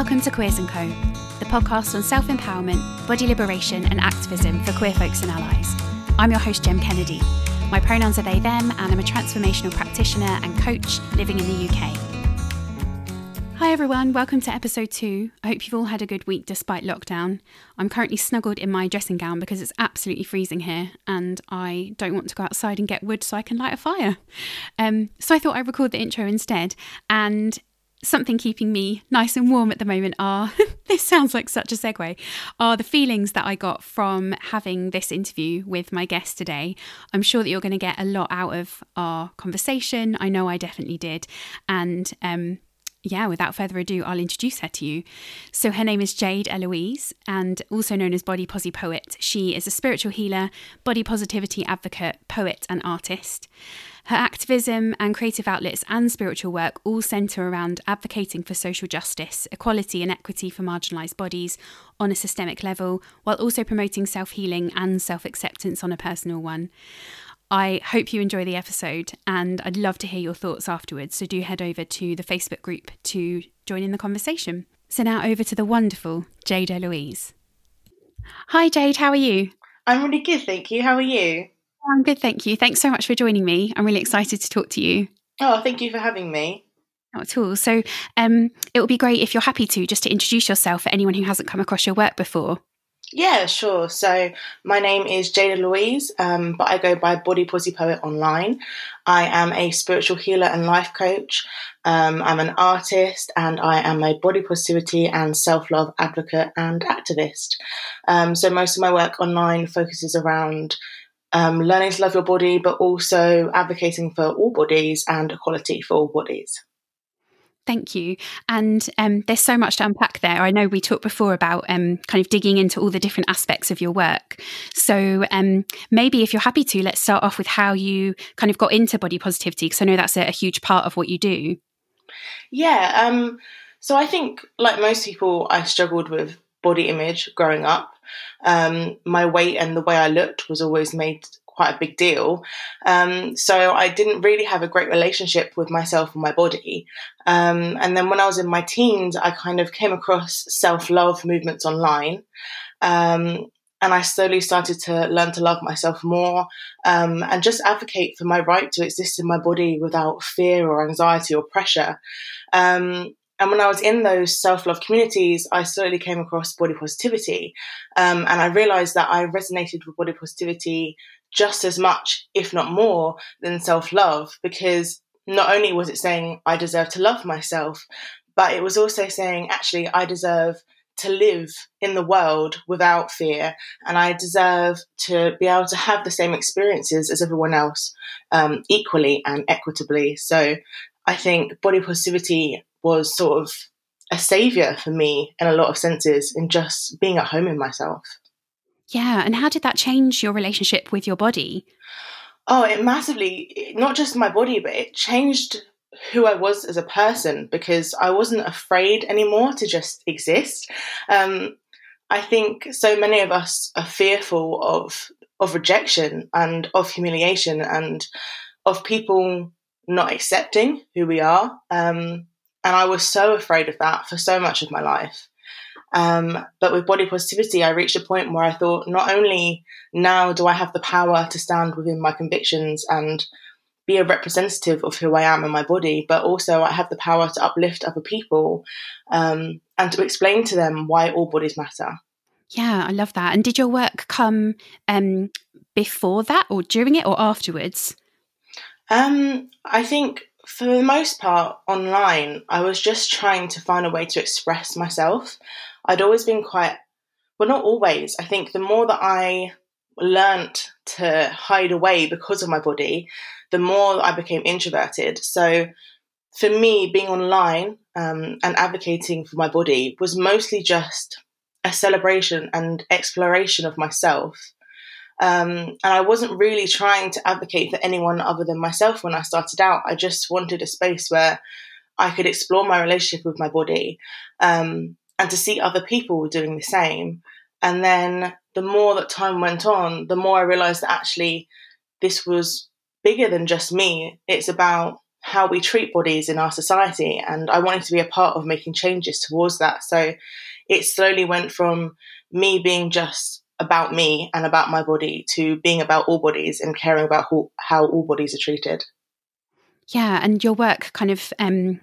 Welcome to Queers & Co, the podcast on self-empowerment, body liberation and activism for queer folks and allies. I'm your host, Jem Kennedy. My pronouns are they, them, and I'm a transformational practitioner and coach living in the UK. Hi everyone, welcome to episode two. I hope you've all had a good week despite lockdown. I'm currently snuggled in my dressing gown because it's absolutely freezing here and I don't want to go outside and get wood so I can light a fire. Um, so I thought I'd record the intro instead. And something keeping me nice and warm at the moment are this sounds like such a segue are the feelings that I got from having this interview with my guest today. I'm sure that you're going to get a lot out of our conversation. I know I definitely did. And um, yeah, without further ado, I'll introduce her to you. So, her name is Jade Eloise, and also known as Body Posi Poet. She is a spiritual healer, body positivity advocate, poet, and artist. Her activism and creative outlets and spiritual work all centre around advocating for social justice, equality, and equity for marginalised bodies on a systemic level, while also promoting self healing and self acceptance on a personal one. I hope you enjoy the episode and I'd love to hear your thoughts afterwards. So do head over to the Facebook group to join in the conversation. So now over to the wonderful Jade Eloise. Hi, Jade, how are you? I'm really good, thank you. How are you? I'm good, thank you. Thanks so much for joining me. I'm really excited to talk to you. Oh, thank you for having me. Not at all. So, um, it would be great if you're happy to just to introduce yourself for anyone who hasn't come across your work before. Yeah, sure. So my name is Jade Eloise, um, but I go by Body Posi Poet online. I am a spiritual healer and life coach. Um, I'm an artist and I am a body positivity and self love advocate and activist. Um, so most of my work online focuses around um, learning to love your body, but also advocating for all bodies and equality for all bodies. Thank you. And um, there's so much to unpack there. I know we talked before about um, kind of digging into all the different aspects of your work. So um, maybe if you're happy to, let's start off with how you kind of got into body positivity, because I know that's a, a, huge part of what you do. Yeah. Um, so I think, like most people, I struggled with body image growing up. Um, my weight and the way I looked was always made quite a big deal. Um, so I didn't really have a great relationship with myself and my body. Um, and then when I was in my teens, I kind of came across self love movements online. Um, and I slowly started to learn to love myself more um, and just advocate for my right to exist in my body without fear or anxiety or pressure. Um, and when I was in those self love communities, I slowly came across body positivity. Um, and I realized that I resonated with body positivity just as much, if not more, than self love because not only was it saying I deserve to love myself, but it was also saying actually I deserve to live in the world without fear and I deserve to be able to have the same experiences as everyone else um, equally and equitably. So I think body positivity was sort of a savior for me in a lot of senses in just being at home in myself. Yeah. And how did that change your relationship with your body? Oh, it massively, not just my body, but it changed who I was as a person because I wasn't afraid anymore to just exist. Um, I think so many of us are fearful of of rejection and of humiliation and of people not accepting who we are. Um, and I was so afraid of that for so much of my life. Um, but with body positivity, I reached a point where I thought, not only now do I have the power to stand within my convictions and be a representative of who I am in my body, but also I have the power to uplift other people um, and to explain to them why all bodies matter. Yeah, I love that. And did your work come um, before that, or during it, or afterwards? Um, I think for the most part, online, I was just trying to find a way to express myself. I'd always been quite, well, not always. I think the more that I learnt to hide away because of my body, the more I became introverted. So for me, being online um, and advocating for my body was mostly just a celebration and exploration of myself. Um, and I wasn't really trying to advocate for anyone other than myself when I started out. I just wanted a space where I could explore my relationship with my body um, and to see other people doing the same. And then the more that time went on, the more I realized that actually this was bigger than just me. It's about how we treat bodies in our society. And I wanted to be a part of making changes towards that. So it slowly went from me being just about me and about my body to being about all bodies and caring about how, how all bodies are treated. Yeah, and your work kind of um,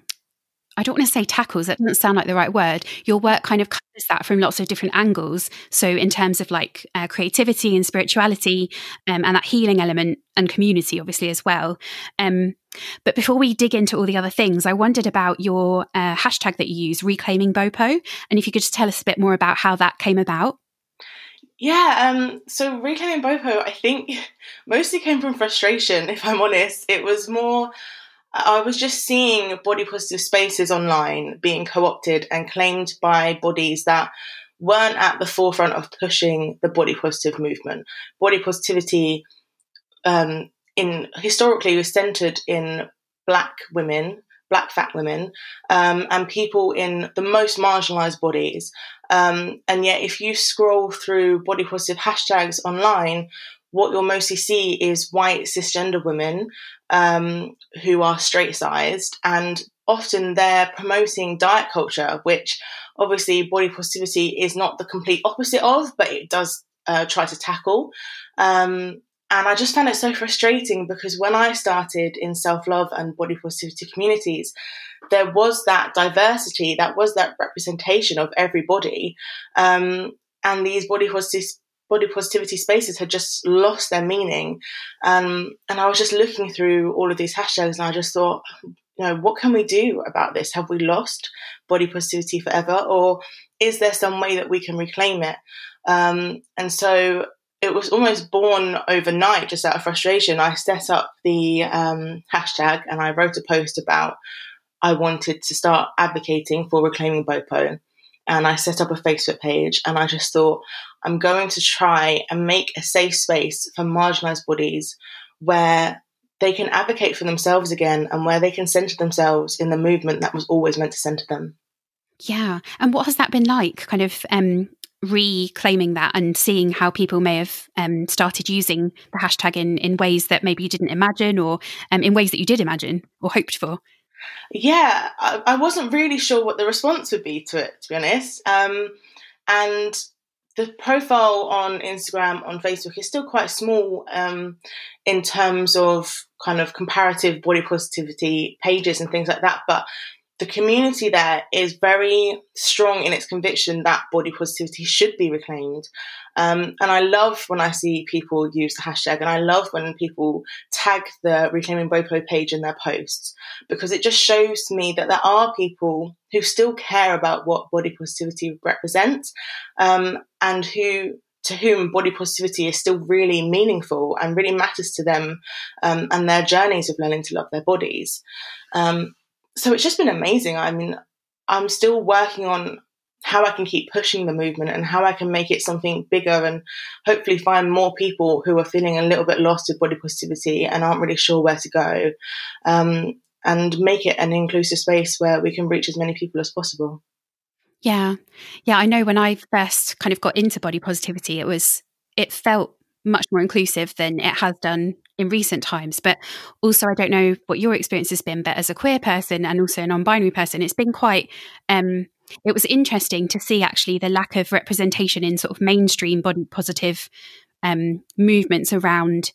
I don't want to say tackles, that doesn't sound like the right word. Your work kind of covers that from lots of different angles. So, in terms of like uh, creativity and spirituality, um, and that healing element and community, obviously, as well. Um, but before we dig into all the other things, I wondered about your uh, hashtag that you use, Reclaiming Bopo. And if you could just tell us a bit more about how that came about. Yeah, um, so Reclaiming Bopo, I think mostly came from frustration, if I'm honest. It was more I was just seeing body positive spaces online being co opted and claimed by bodies that weren't at the forefront of pushing the body positive movement. Body positivity um, in historically was centered in black women, black fat women, um, and people in the most marginalized bodies. Um, and yet, if you scroll through body positive hashtags online, what you'll mostly see is white cisgender women um, who are straight sized, and often they're promoting diet culture, which obviously body positivity is not the complete opposite of, but it does uh, try to tackle. Um, and I just found it so frustrating because when I started in self love and body positivity communities, there was that diversity, that was that representation of everybody. Um, and these body positive body positivity spaces had just lost their meaning. Um, and I was just looking through all of these hashtags and I just thought, you know, what can we do about this? Have we lost body positivity forever? Or is there some way that we can reclaim it? Um, and so it was almost born overnight, just out of frustration. I set up the um, hashtag and I wrote a post about I wanted to start advocating for reclaiming BOPO and I set up a Facebook page and I just thought I'm going to try and make a safe space for marginalized bodies where they can advocate for themselves again and where they can center themselves in the movement that was always meant to center them. Yeah. And what has that been like kind of um reclaiming that and seeing how people may have um, started using the hashtag in, in ways that maybe you didn't imagine or um, in ways that you did imagine or hoped for? Yeah, I, I, wasn't really sure what the response would be to it, to be honest. Um, and the profile on Instagram, on Facebook is still quite small um, in terms of kind of comparative body positivity pages and things like that. But the community there is very strong in its conviction that body positivity should be reclaimed. Um, and I love when I see people use the hashtag, and I love when people tag the Reclaiming Bopo page in their posts because it just shows me that there are people who still care about what body positivity represents um, and who to whom body positivity is still really meaningful and really matters to them um, and their journeys of learning to love their bodies. Um, so it's just been amazing. I mean, I'm still working on how I can keep pushing the movement and how I can make it something bigger and hopefully find more people who are feeling a little bit lost with body positivity and aren't really sure where to go. Um, and make it an inclusive space where we can reach as many people as possible. Yeah. Yeah. I know when I first kind of got into body positivity, it was, it felt much more inclusive than it has done in recent times. But also, I don't know what your experience has been, but as a queer person and also a non binary person, it's been quite, um, it was interesting to see actually the lack of representation in sort of mainstream body positive um, movements around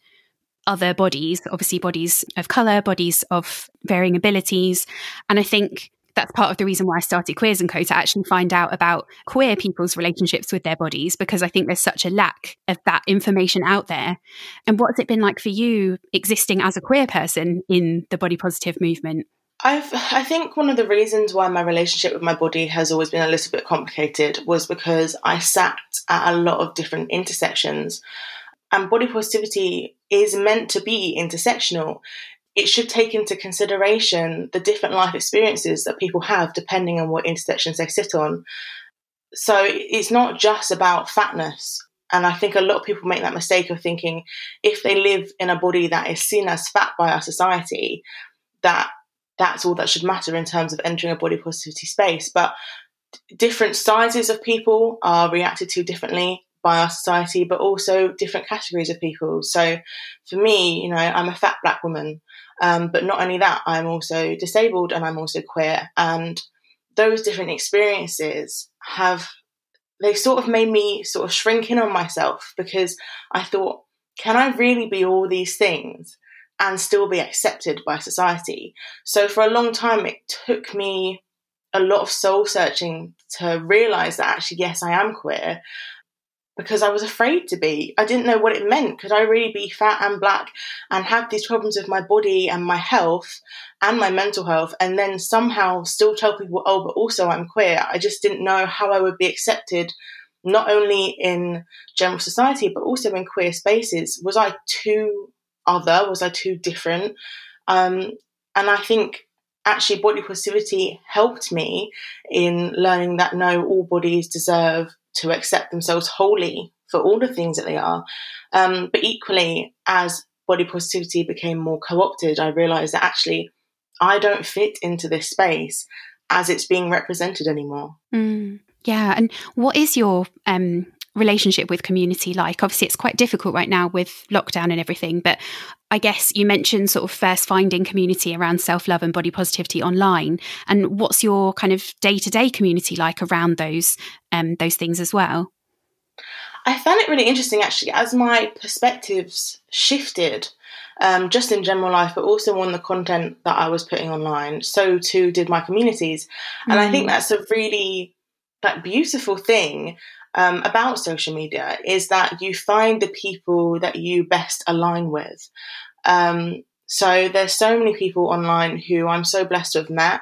other bodies, obviously bodies of color, bodies of varying abilities. And I think that's part of the reason why I started Queers and Co to actually find out about queer people's relationships with their bodies because I think there's such a lack of that information out there. And what has it been like for you existing as a queer person in the body positive movement? I've, I think one of the reasons why my relationship with my body has always been a little bit complicated was because I sat at a lot of different intersections. And body positivity is meant to be intersectional it should take into consideration the different life experiences that people have depending on what intersections they sit on. So it's not just about fatness. And I think a lot of people make that mistake of thinking if they live in a body that is seen as fat by our society, that that's all that should matter in terms of entering a body positivity space. But different sizes of people are reacted to differently. by our society, but also different categories of people. So for me, you know, I'm a fat black woman, um, but not only that, I'm also disabled and I'm also queer. And those different experiences have, they sort of made me sort of shrink in on myself because I thought, can I really be all these things and still be accepted by society? So for a long time, it took me a lot of soul searching to realize that actually, yes, I am queer because I was afraid to be. I didn't know what it meant. Could I really be fat and black and have these problems with my body and my health and my mental health and then somehow still tell people, oh, but also I'm queer? I just didn't know how I would be accepted, not only in general society, but also in queer spaces. Was I too other? Was I too different? Um, and I think actually body positivity helped me in learning that no, all bodies deserve to accept themselves wholly for all the things that they are. Um, but equally, as body positivity became more co opted, I realized that actually I don't fit into this space as it's being represented anymore. Mm, yeah. And what is your um, relationship with community like? Obviously, it's quite difficult right now with lockdown and everything, but I guess you mentioned sort of first finding community around self love and body positivity online. And what's your kind of day to day community like around those um, those things as well? I found it really interesting actually as my perspectives shifted, um, just in general life, but also on the content that I was putting online. So too did my communities, and mm. I think mm. that's a really that beautiful thing um, about social media is that you find the people that you best align with. Um, so there's so many people online who I'm so blessed to have met,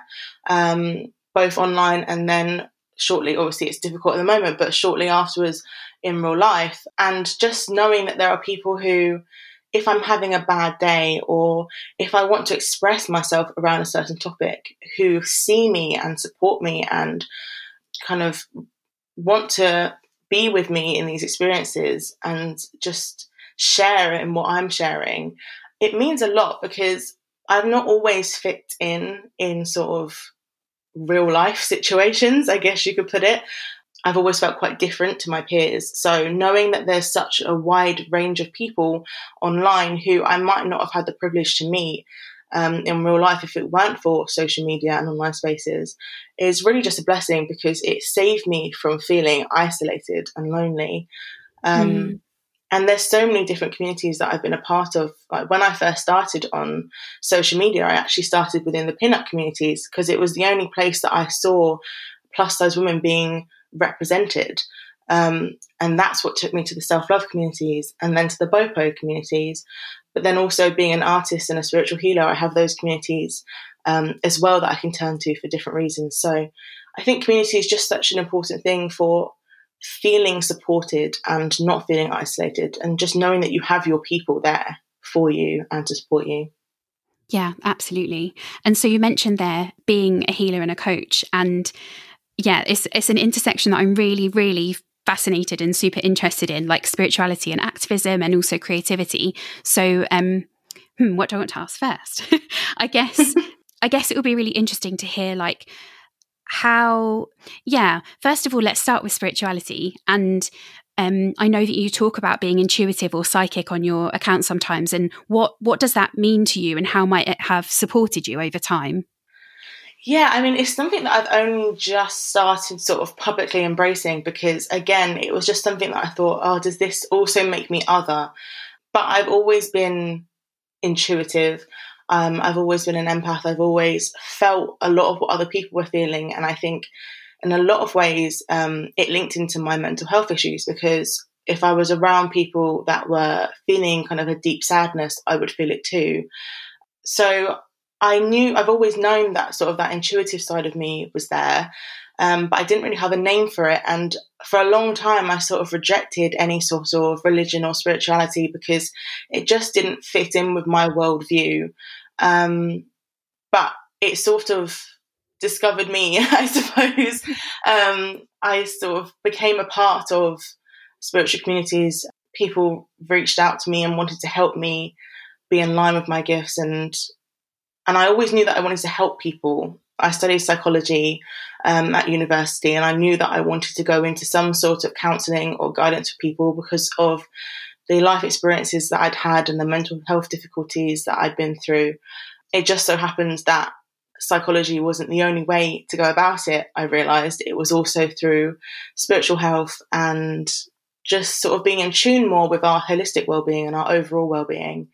um, both online and then shortly. Obviously, it's difficult at the moment, but shortly afterwards in real life, and just knowing that there are people who. If I'm having a bad day or if I want to express myself around a certain topic, who see me and support me and kind of want to be with me in these experiences and just share in what I'm sharing, it means a lot because I've not always fit in in sort of real life situations, I guess you could put it. I've always felt quite different to my peers. So knowing that there's such a wide range of people online who I might not have had the privilege to meet um, in real life if it weren't for social media and online spaces is really just a blessing because it saved me from feeling isolated and lonely. Um, mm. And there's so many different communities that I've been a part of. Like when I first started on social media, I actually started within the pinup communities because it was the only place that I saw plus size women being represented. Um, and that's what took me to the self love communities and then to the BOPO communities. But then also being an artist and a spiritual healer, I have those communities um, as well that I can turn to for different reasons. So I think community is just such an important thing for feeling supported and not feeling isolated and just knowing that you have your people there for you and to support you. Yeah, absolutely. And so you mentioned there being a healer and a coach and yeah, it's it's an intersection that I'm really really fascinated and super interested in, like spirituality and activism and also creativity. So, um, hmm, what do I want to ask first? I guess, I guess it would be really interesting to hear, like, how, yeah, first of all, let's start with spirituality. And um, I know that you talk about being intuitive or psychic on your account sometimes. And what, what does that mean to you and how might it have supported you over time? Yeah, I mean, it's something that I've only just started sort of publicly embracing because, again, it was just something that I thought, oh, does this also make me other? But I've always been intuitive. Um, I've always been an empath. I've always felt a lot of what other people were feeling. And I think in a lot of ways, um, it linked into my mental health issues because if I was around people that were feeling kind of a deep sadness, I would feel it too. So I knew I've always known that sort of that intuitive side of me was there, um, but I didn't really have a name for it. And for a long time, I sort of rejected any sort of religion or spirituality because it just didn't fit in with my worldview. Um, but it sort of discovered me, I suppose. Um, I sort of became a part of spiritual communities. People reached out to me and wanted to help me be in line with my gifts and and I always knew that I wanted to help people. I studied psychology um, at university, and I knew that I wanted to go into some sort of counselling or guidance for people because of the life experiences that I'd had and the mental health difficulties that I'd been through. It just so happens that psychology wasn't the only way to go about it. I realised it was also through spiritual health and just sort of being in tune more with our holistic well-being and our overall well-being.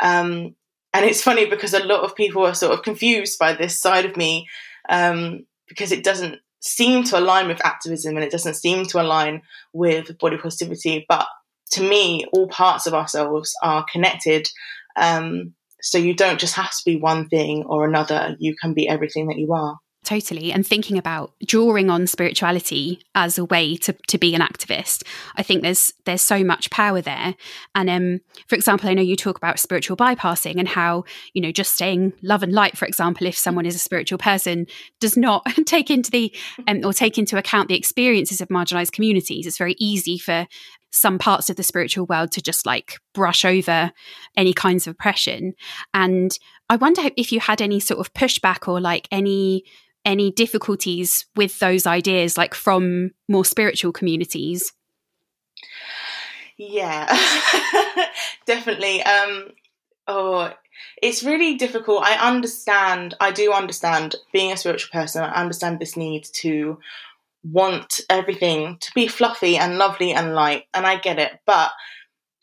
Um, and it's funny because a lot of people are sort of confused by this side of me um, because it doesn't seem to align with activism and it doesn't seem to align with body positivity. But to me, all parts of ourselves are connected. Um, so you don't just have to be one thing or another. You can be everything that you are. Totally. And thinking about drawing on spirituality as a way to, to be an activist, I think there's there's so much power there. And um, for example, I know you talk about spiritual bypassing and how, you know, just saying love and light, for example, if someone is a spiritual person, does not take into the um, or take into account the experiences of marginalized communities. It's very easy for some parts of the spiritual world to just like brush over any kinds of oppression. And I wonder if you had any sort of pushback or like any any difficulties with those ideas, like from more spiritual communities? Yeah, definitely. Um, oh, it's really difficult. I understand. I do understand being a spiritual person. I understand this need to want everything to be fluffy and lovely and light, and I get it. But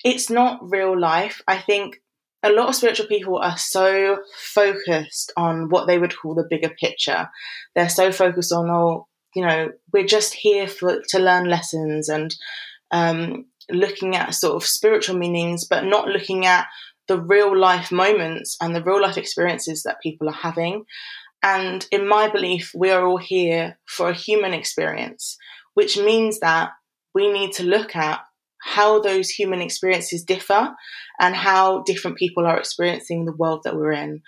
it's not real life. I think a lot of spiritual people are so focused on what they would call the bigger picture. They're so focused on, oh, you know, we're just here for to learn lessons and um, looking at sort of spiritual meanings, but not looking at the real life moments and the real life experiences that people are having. And in my belief, we are all here for a human experience, which means that we need to look at how those human experiences differ and how different people are experiencing the world that we're in.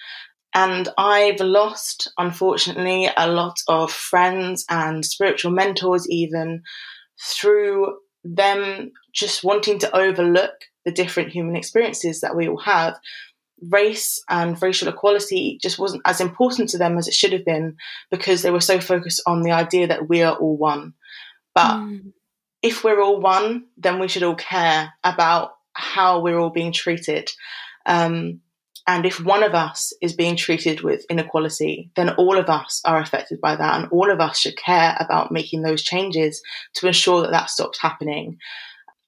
And I've lost, unfortunately, a lot of friends and spiritual mentors, even through them just wanting to overlook the different human experiences that we all have. Race and racial equality just wasn't as important to them as it should have been because they were so focused on the idea that we are all one. But mm if we're all one, then we should all care about how we're all being treated. Um, and if one of us is being treated with inequality, then all of us are affected by that, and all of us should care about making those changes to ensure that that stops happening.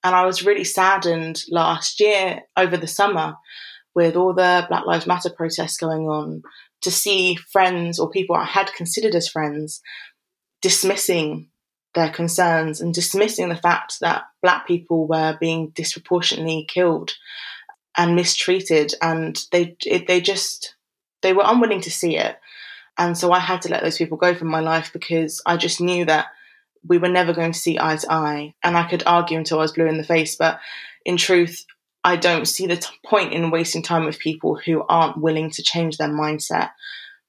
And I was really saddened last year over the summer with all the Black Lives Matter protests going on to see friends or people I had considered as friends dismissing their concerns and dismissing the fact that black people were being disproportionately killed and mistreated and they it, they just they were unwilling to see it. And so I had to let those people go from my life because I just knew that we were never going to see eye to eye. And I could argue until I was blue in the face but in truth I don't see the t- point in wasting time with people who aren't willing to change their mindset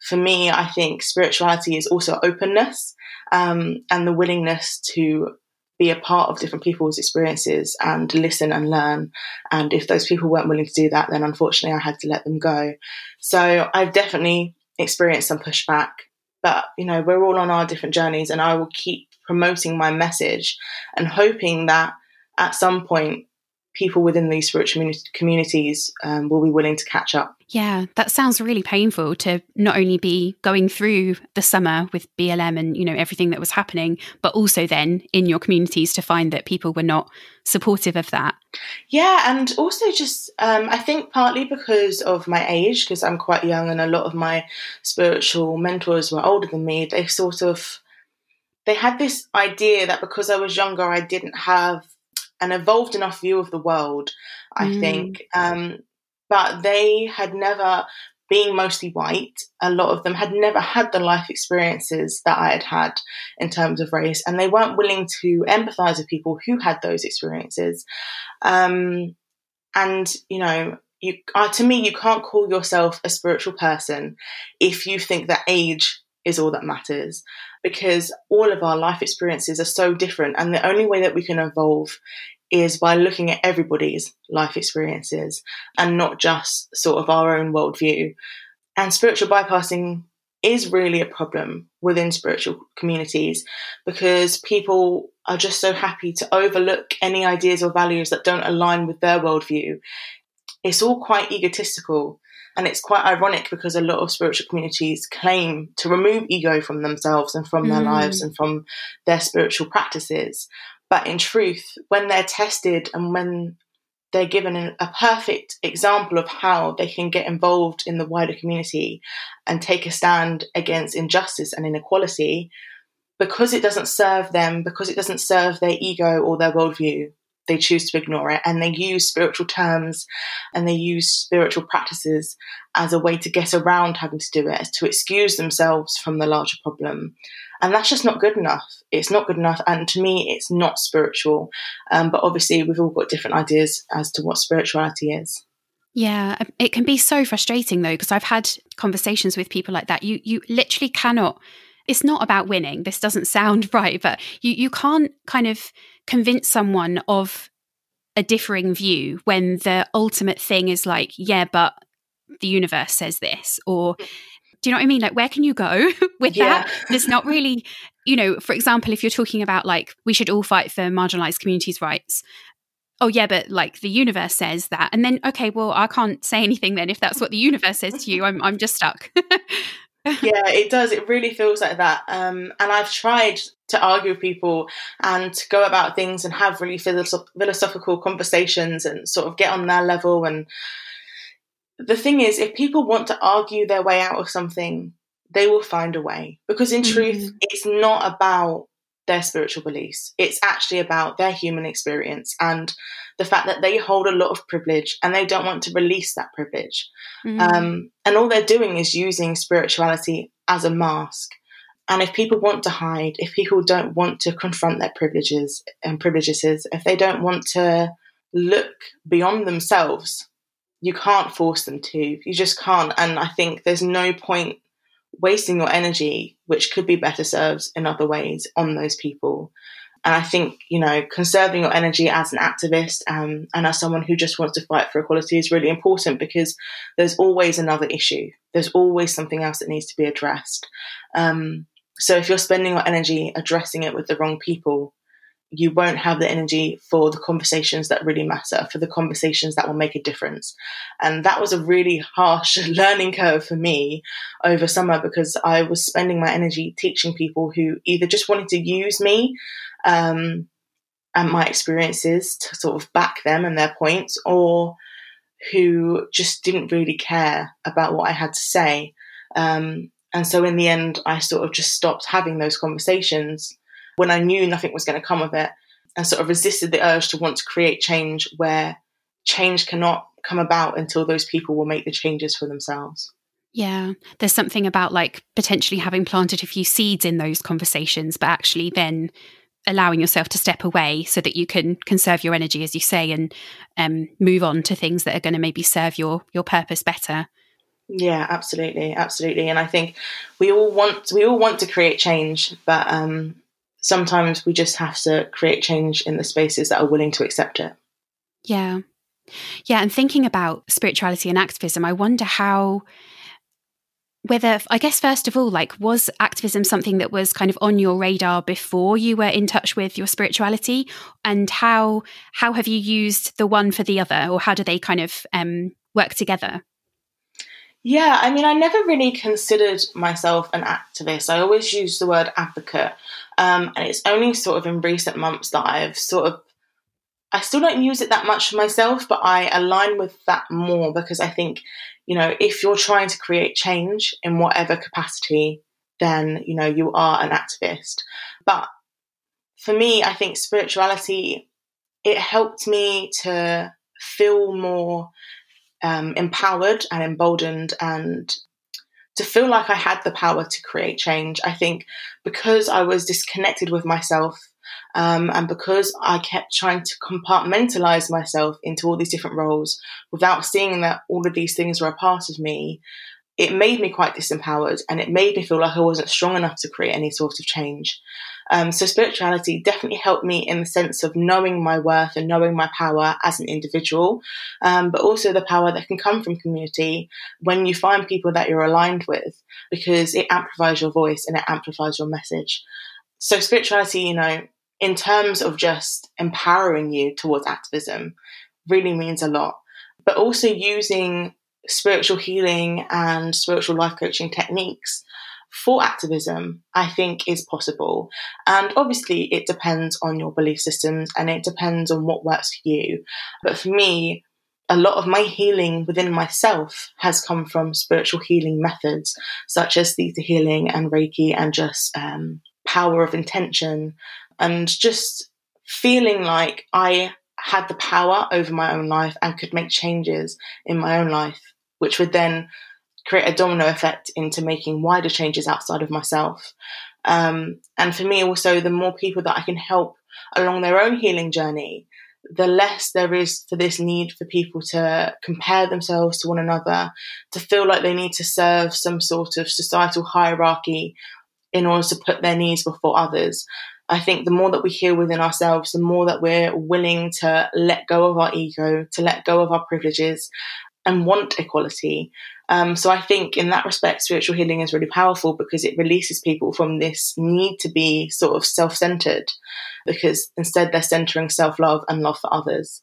for me, I think spirituality is also openness um, and the willingness to be a part of different people's experiences and listen and learn. And if those people weren't willing to do that, then unfortunately I had to let them go. So I've definitely experienced some pushback, but you know, we're all on our different journeys and I will keep promoting my message and hoping that at some point people within these spiritual communities um, will be willing to catch up. Yeah, that sounds really painful to not only be going through the summer with BLM and you know everything that was happening, but also then in your communities to find that people were not supportive of that. Yeah, and also just um, I think partly because of my age, because I'm quite young, and a lot of my spiritual mentors were older than me. They sort of they had this idea that because I was younger, I didn't have an evolved enough view of the world, I mm. think. Um, but they had never, being mostly white, a lot of them had never had the life experiences that I had had in terms of race, and they weren't willing to empathize with people who had those experiences. Um, and, you know, you, uh, to me, you can't call yourself a spiritual person if you think that age is all that matters because all of our life experiences are so different and the only way that we can evolve is by looking at everybody's life experiences and not just sort of our own worldview. And spiritual bypassing is really a problem within spiritual communities because people are just so happy to overlook any ideas or values that don't align with their worldview. It's all quite egotistical. And it's quite ironic because a lot of spiritual communities claim to remove ego from themselves and from mm. their lives and from their spiritual practices. But in truth, when they're tested and when they're given a perfect example of how they can get involved in the wider community and take a stand against injustice and inequality because it doesn't serve them, because it doesn't serve their ego or their worldview. They choose to ignore it and they use spiritual terms and they use spiritual practices as a way to get around having to do it, to excuse themselves from the larger problem. And that's just not good enough. It's not good enough. And to me, it's not spiritual. Um, but obviously, we've all got different ideas as to what spirituality is. Yeah, um, it can be so frustrating though, because I've had conversations with people like that. You you literally cannot. It's not about winning. This doesn't sound right, but you you can't kind of convince someone of a differing view when the ultimate thing is like, yeah, but the universe says this, or mm. do you know what I mean? Like, where can you go with yeah. that? It's not really, you know, for example, if you're talking about like, we should all fight for marginalized communities' rights. Oh, yeah, but like the universe says that. And then, okay, well, I can't say anything then if that's what the universe says to you. I'm, I'm just stuck. Yeah, it does. It really feels like that. Um, and I've tried to argue with people and to go about things and have really philosoph- philosophical conversations and sort of get on their level and the thing is, if people want to argue their way out of something, they will find a way. Because in mm-hmm. truth, it's not about their spiritual beliefs. It's actually about their human experience and the fact that they hold a lot of privilege and they don't want to release that privilege. Mm-hmm. Um, and all they're doing is using spirituality as a mask. And if people want to hide, if people don't want to confront their privileges and privileges, if they don't want to look beyond themselves you can't force them to. You just can't. And I think there's no point wasting your energy, which could be better served in other ways, on those people. And I think, you know, conserving your energy as an activist um, and as someone who just wants to fight for equality is really important because there's always another issue. There's always something else that needs to be addressed. Um, so if you're spending your energy addressing it with the wrong people, you won't have the energy for the conversations that really matter, for the conversations that will make a difference. And that was a really harsh learning curve for me over summer because I was spending my energy teaching people who either just wanted to use me um, and my experiences to sort of back them and their points, or who just didn't really care about what I had to say. Um, and so in the end, I sort of just stopped having those conversations when I knew nothing was going to come of it and sort of resisted the urge to want to create change where change cannot come about until those people will make the changes for themselves. Yeah, there's something about like potentially having planted a few seeds in those conversations, but actually then allowing yourself to step away so that you can conserve your energy, as you say, and um, move on to things that are going to maybe serve your your purpose better. Yeah, absolutely, absolutely. And I think we all want we all want to create change, but um, sometimes we just have to create change in the spaces that are willing to accept it. Yeah. Yeah. And thinking about spirituality and activism, I wonder how, whether, I guess, first of all, like, was activism something that was kind of on your radar before you were in touch with your spirituality? And how, how have you used the one for the other, or how do they kind of um, work together? Yeah, I mean, I never really considered myself an activist. I always used the word advocate. Um, and it's only sort of in recent months that I've sort of, I still don't use it that much for myself, but I align with that more because I think, you know, if you're trying to create change in whatever capacity, then, you know, you are an activist. But for me, I think spirituality, it helped me to feel more um, empowered and emboldened and to feel like I had the power to create change. I think because I was disconnected with myself um, and because I kept trying to compartmentalize myself into all these different roles without seeing that all of these things were a part of me, it made me quite disempowered and it made me feel like I wasn't strong enough to create any sort of change. Um, so spirituality definitely helped me in the sense of knowing my worth and knowing my power as an individual, um, but also the power that can come from community when you find people that you're aligned with, because it amplifies your voice and it amplifies your message. So spirituality, you know, in terms of just empowering you towards activism, really means a lot. But also using spiritual healing and spiritual life coaching techniques for activism, I think is possible. And obviously, it depends on your belief systems and it depends on what works for you. But for me, a lot of my healing within myself has come from spiritual healing methods such as theta healing and Reiki and just um, power of intention and just feeling like I had the power over my own life and could make changes in my own life, which would then create a domino effect into making wider changes outside of myself. Um, and for me, also, the more people that I can help along their own healing journey, the less there is for this need for people to compare themselves to one another, to feel like they need to serve some sort of societal hierarchy in order to put their needs before others. I think the more that we heal within ourselves, the more that we're willing to let go of our ego, to let go of our privileges, and want equality. Um, so I think in that respect, spiritual healing is really powerful because it releases people from this need to be sort of self-centered, because instead they're centering self-love and love for others.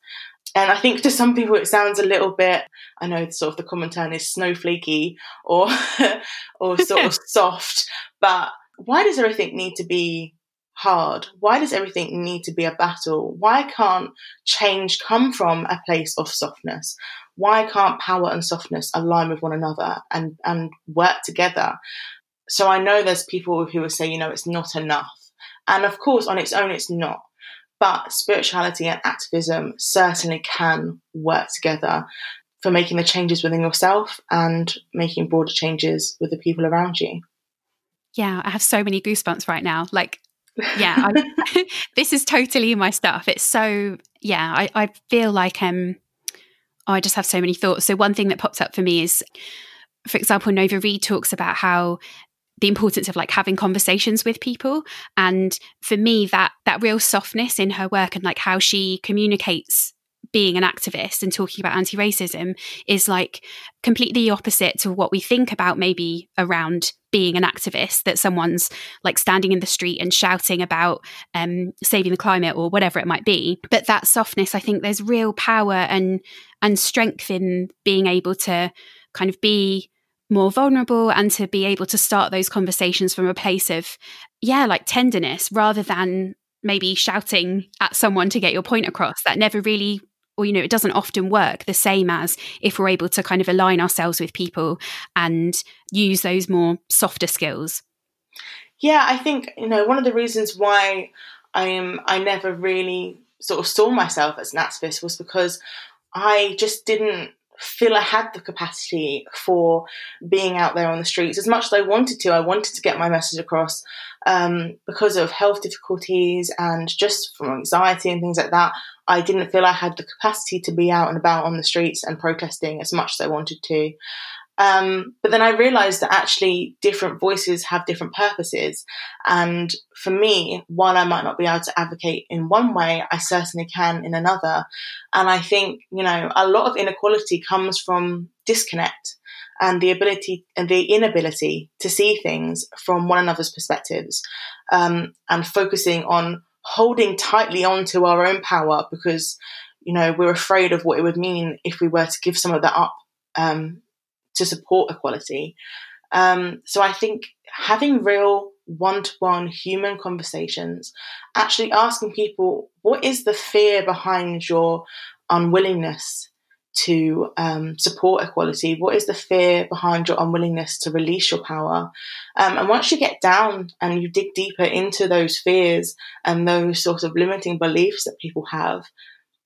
And I think to some people it sounds a little bit, I know sort of the common term is snowflakey or or sort of soft, but why does everything need to be hard? Why does everything need to be a battle? Why can't change come from a place of softness? Why can't power and softness align with one another and, and work together? So I know there's people who will say, you know, it's not enough. And of course, on its own, it's not. But spirituality and activism certainly can work together for making the changes within yourself and making broader changes with the people around you. Yeah, I have so many goosebumps right now. Like, yeah, I, this is totally my stuff. It's so, yeah, I, I feel like um, oh, I just have so many thoughts. So one thing that pops up for me is, for example, Nova Reid talks about how the importance of like having conversations with people and for me that that real softness in her work and like how she communicates being an activist and talking about anti-racism is like completely opposite to what we think about maybe around being an activist that someone's like standing in the street and shouting about um, saving the climate or whatever it might be. But that softness i think there's real power and and strength in being able to kind of be more vulnerable and to be able to start those conversations from a place of yeah like tenderness rather than maybe shouting at someone to get your point across. That never really or you know it doesn't often work the same as if we're able to kind of align ourselves with people and use those more softer skills yeah i think you know one of the reasons why i am i never really sort of saw myself as an activist was because i just didn't feel I had the capacity for being out there on the streets as much as I wanted to. I wanted to get my message across um, because of health difficulties and just from anxiety and things like that. I didn't feel I had the capacity to be out and about on the streets and protesting as much as I wanted to. Um, but then I realized that actually different voices have different purposes. And for me, while I might not be able to advocate in one way, I certainly can in another. And I think, you know, a lot of inequality comes from disconnect and the ability and the inability to see things from one another's perspectives um, and focusing on holding tightly onto our own power because you know we're afraid of what it would mean if we were to give some of that up um, to support equality. Um, so I think having real one-to-one human conversations, actually asking people what is the fear behind your unwillingness to um, support equality? What is the fear behind your unwillingness to release your power? Um, and once you get down and you dig deeper into those fears and those sort of limiting beliefs that people have,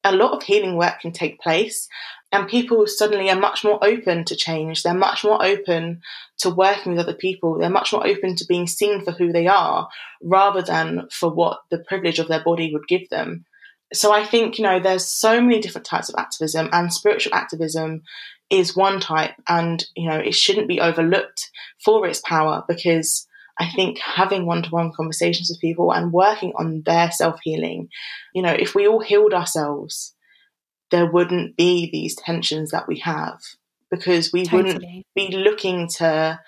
a lot of healing work can take place. And people suddenly are much more open to change. They're much more open to working with other people. They're much more open to being seen for who they are rather than for what the privilege of their body would give them so I think, you know, there's so many different types of activism and spiritual activism is one type, and you know it shouldn't be overlooked for its power because I think having one to one conversations with people and working on their self healing, you know, if we all healed ourselves, there wouldn't be these tensions that we have because we totally. wouldn't be looking to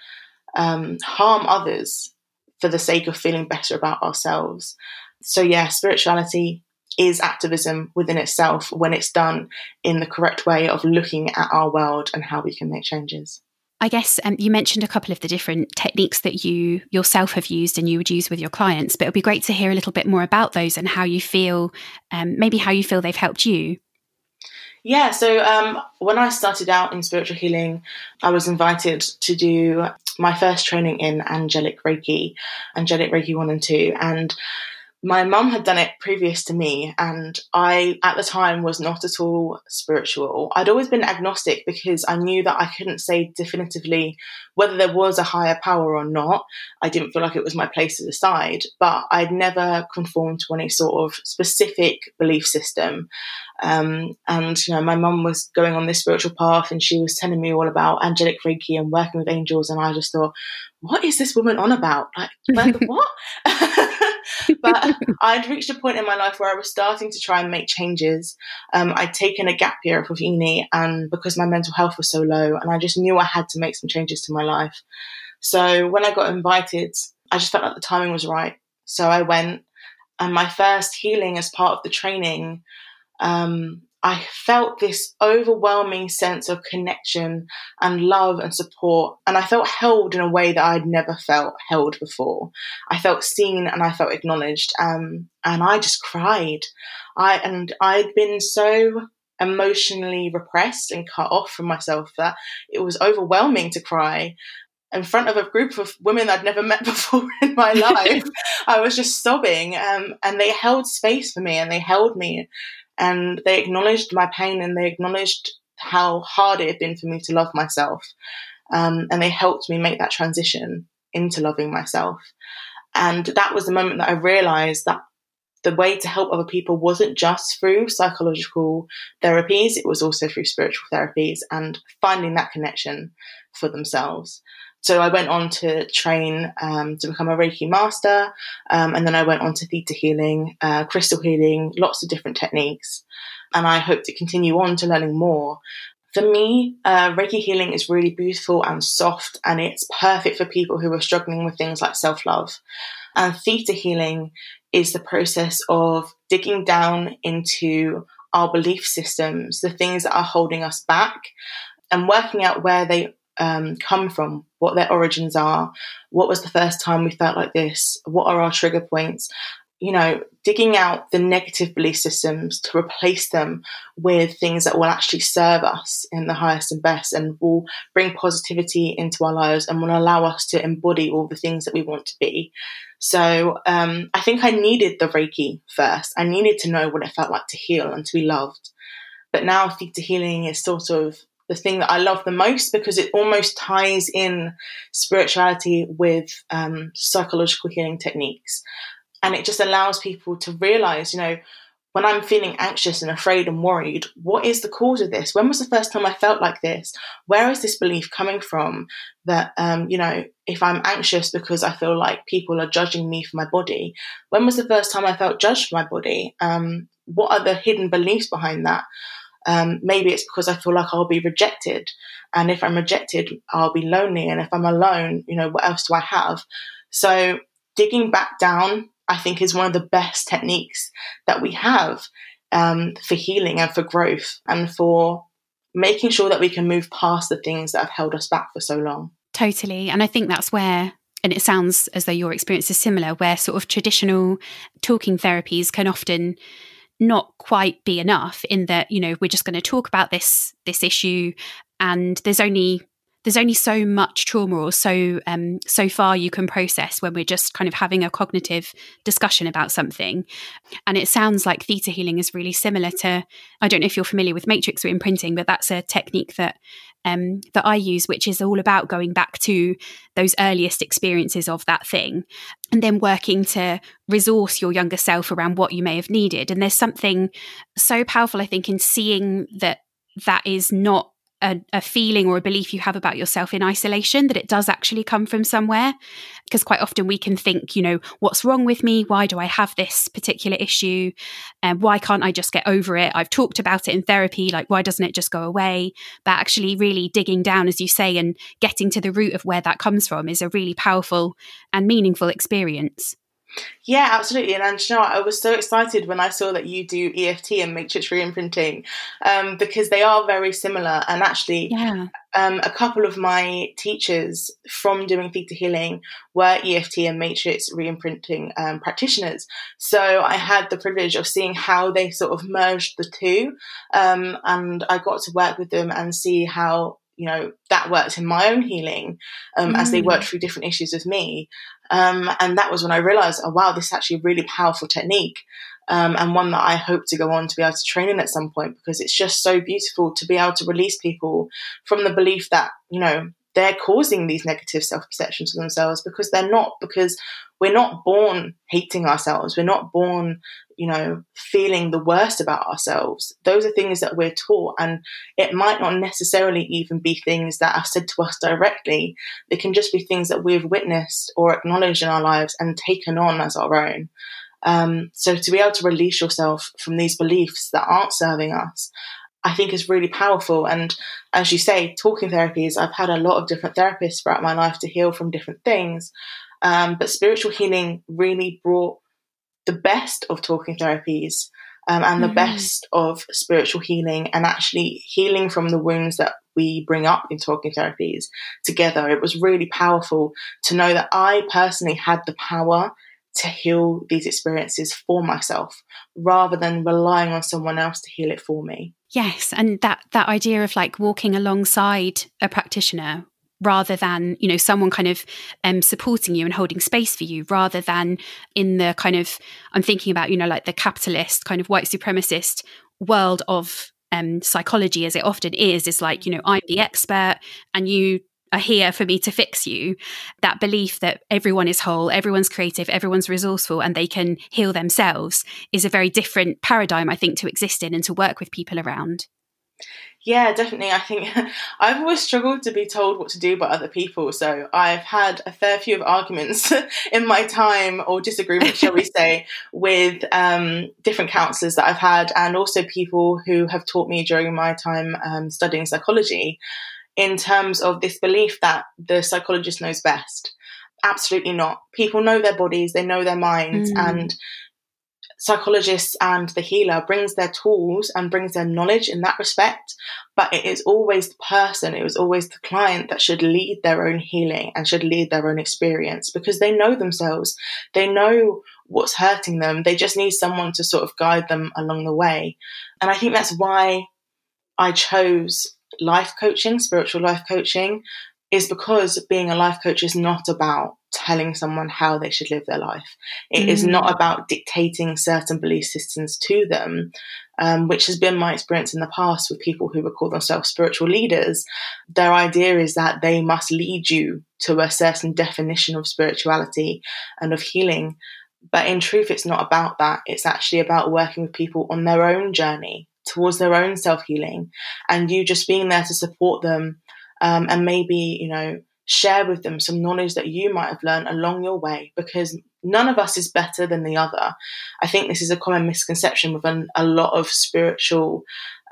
um, harm others for the sake of feeling better about ourselves. So, yeah, spirituality is activism within itself when it's done in the correct way of looking at our world and how we can make changes. I guess um, you mentioned a couple of the different techniques that you yourself have used and you would use with your clients, but it would be great to hear a little bit more about those and how you feel, um, maybe how you feel they've helped you. Yeah, so um, when I started out in spiritual healing, I was invited to do my first training in angelic Reiki, angelic Reiki 1 and 2. And my mum had done it previous to me, and I, at the time, was not at all spiritual. I'd always been agnostic because I knew that I couldn't say definitively whether there was a higher power or not. I didn't feel like it was my place to decide, but I'd never conformed to any sort of specific belief system. Um, and you know, my mum was going on this spiritual path, and she was telling me all about angelic Reiki and working with angels, and I just thought, what is this woman on about? Like, like what? but I'd reached a point in my life where I was starting to try and make changes. Um, I'd taken a gap year of uni, and because my mental health was so low, and I just knew I had to make some changes to my life. So when I got invited, I just felt like the timing was right. So I went, and my first healing as part of the training um, I felt this overwhelming sense of connection and love and support. And I felt held in a way that I'd never felt held before. I felt seen and I felt acknowledged. Um, and I just cried. I, and I'd been so emotionally repressed and cut off from myself that it was overwhelming to cry in front of a group of women I'd never met before in my life. I was just sobbing. Um, and they held space for me and they held me and they acknowledged my pain and they acknowledged how hard it had been for me to love myself. Um, and they helped me make that transition into loving myself. And that was the moment that I realized that the way to help other people wasn't just through psychological therapies, it was also through spiritual therapies and finding that connection for themselves. So I went on to train um, to become a Reiki master, um, and then I went on to theta healing, uh, crystal healing, lots of different techniques, and I hope to continue on to learning more. For me, uh, Reiki healing is really beautiful and soft, and it's perfect for people who are struggling with things like self love. And theta healing is the process of digging down into our belief systems, the things that are holding us back, and working out where they um, come from, what their origins are, what was the first time we felt like this, what are our trigger points. You know, digging out the negative belief systems to replace them with things that will actually serve us in the highest and best and will bring positivity into our lives and will allow us to embody all the things that we want to be. So um, I think I needed the Reiki first. I needed to know what it felt like to heal and to be loved. But now theta healing is sort of the thing that I love the most because it almost ties in spirituality with um, psychological healing techniques. And it just allows people to realize, you know, when I'm feeling anxious and afraid and worried, what is the cause of this? When was the first time I felt like this? Where is this belief coming from that, um, you know, if I'm anxious because I feel like people are judging me for my body, when was the first time I felt judged for my body? Um, what are the hidden beliefs behind that? Um, maybe it's because I feel like I'll be rejected. And if I'm rejected, I'll be lonely. And if I'm alone, you know, what else do I have? So digging back down, I think, is one of the best techniques that we have um, for healing and for growth and for making sure that we can move past the things that have held us back for so long. Totally. And I think that's where and it sounds as though your experience is similar, where sort of traditional talking therapies can often not quite be enough in that you know we're just going to talk about this this issue and there's only there's only so much trauma or so um, so far you can process when we're just kind of having a cognitive discussion about something. And it sounds like theta healing is really similar to I don't know if you're familiar with matrix reimprinting, but that's a technique that um, that I use, which is all about going back to those earliest experiences of that thing and then working to resource your younger self around what you may have needed. And there's something so powerful, I think, in seeing that that is not a, a, feeling or a belief you have about yourself in isolation, that it does actually come from somewhere. Because quite often we can think, you know, what's wrong with me? Why do I have this particular issue? And um, why can't I just get over it? I've talked about it in therapy, like, why doesn't it just go away? But actually, really digging down, as you say, and getting to the root of where that comes from is a really powerful and meaningful experience. Yeah, absolutely. And, you know, I was so excited when I saw that you do EFT and matrix reimprinting um, because they are very similar. And actually, yeah. um, a couple of my teachers from doing theta healing were EFT and matrix reimprinting um, practitioners. So I had the privilege of seeing how they sort of merged the two. Um, and I got to work with them and see how you know that worked in my own healing um, mm. as they worked mm. through different issues with me um, and that was when i realized oh wow this is actually a really powerful technique um, and one that i hope to go on to be able to train in at some point because it's just so beautiful to be able to release people from the belief that you know they're causing these negative self perceptions to themselves because they're not because we're not born hating ourselves. We're not born you know, feeling the worst about ourselves. Those are things that we're taught, and it might not necessarily even be things that are said to us directly. It can just be things that we've witnessed or acknowledged in our lives and taken on as our own. Um, so to be able to release yourself from these beliefs that aren't serving us, I think is really powerful. And as you say, talking therapies, I've had a lot of different therapists throughout my life to heal from different things. Um, but spiritual healing really brought the best of talking therapies um, and the mm-hmm. best of spiritual healing and actually healing from the wounds that we bring up in talking therapies together. It was really powerful to know that I personally had the power to heal these experiences for myself rather than relying on someone else to heal it for me. Yes, and that that idea of like walking alongside a practitioner rather than you know someone kind of um, supporting you and holding space for you rather than in the kind of i'm thinking about you know like the capitalist kind of white supremacist world of um, psychology as it often is is like you know i'm the expert and you are here for me to fix you. That belief that everyone is whole everyone's creative everyone's resourceful and they can heal themselves is a very different paradigm i think to exist in and to work with people around yeah, definitely. I think I've always struggled to be told what to do by other people. So I've had a fair few of arguments in my time, or disagreements, shall we say, with um, different counselors that I've had, and also people who have taught me during my time um, studying psychology in terms of this belief that the psychologist knows best. Absolutely not. People know their bodies, they know their minds, mm. and psychologists and the healer brings their tools and brings their knowledge in that respect, but it is always the person, it was always the client that should lead their own healing and should lead their own experience because they know themselves. They know what's hurting them. They just need someone to sort of guide them along the way. And I think that's why I chose life coaching, spiritual life coaching, is because being a life coach is not about telling someone how they should live their life. It mm. is not about dictating certain belief systems to them, um, which has been my experience in the past with people who would call themselves spiritual leaders. Their idea is that they must lead you to a certain definition of spirituality and of healing. But in truth, it's not about that. It's actually about working with people on their own journey towards their own self healing and you just being there to support them um, and maybe, you know, share with them some knowledge that you might have learned along your way because none of us is better than the other. I think this is a common misconception within a lot of spiritual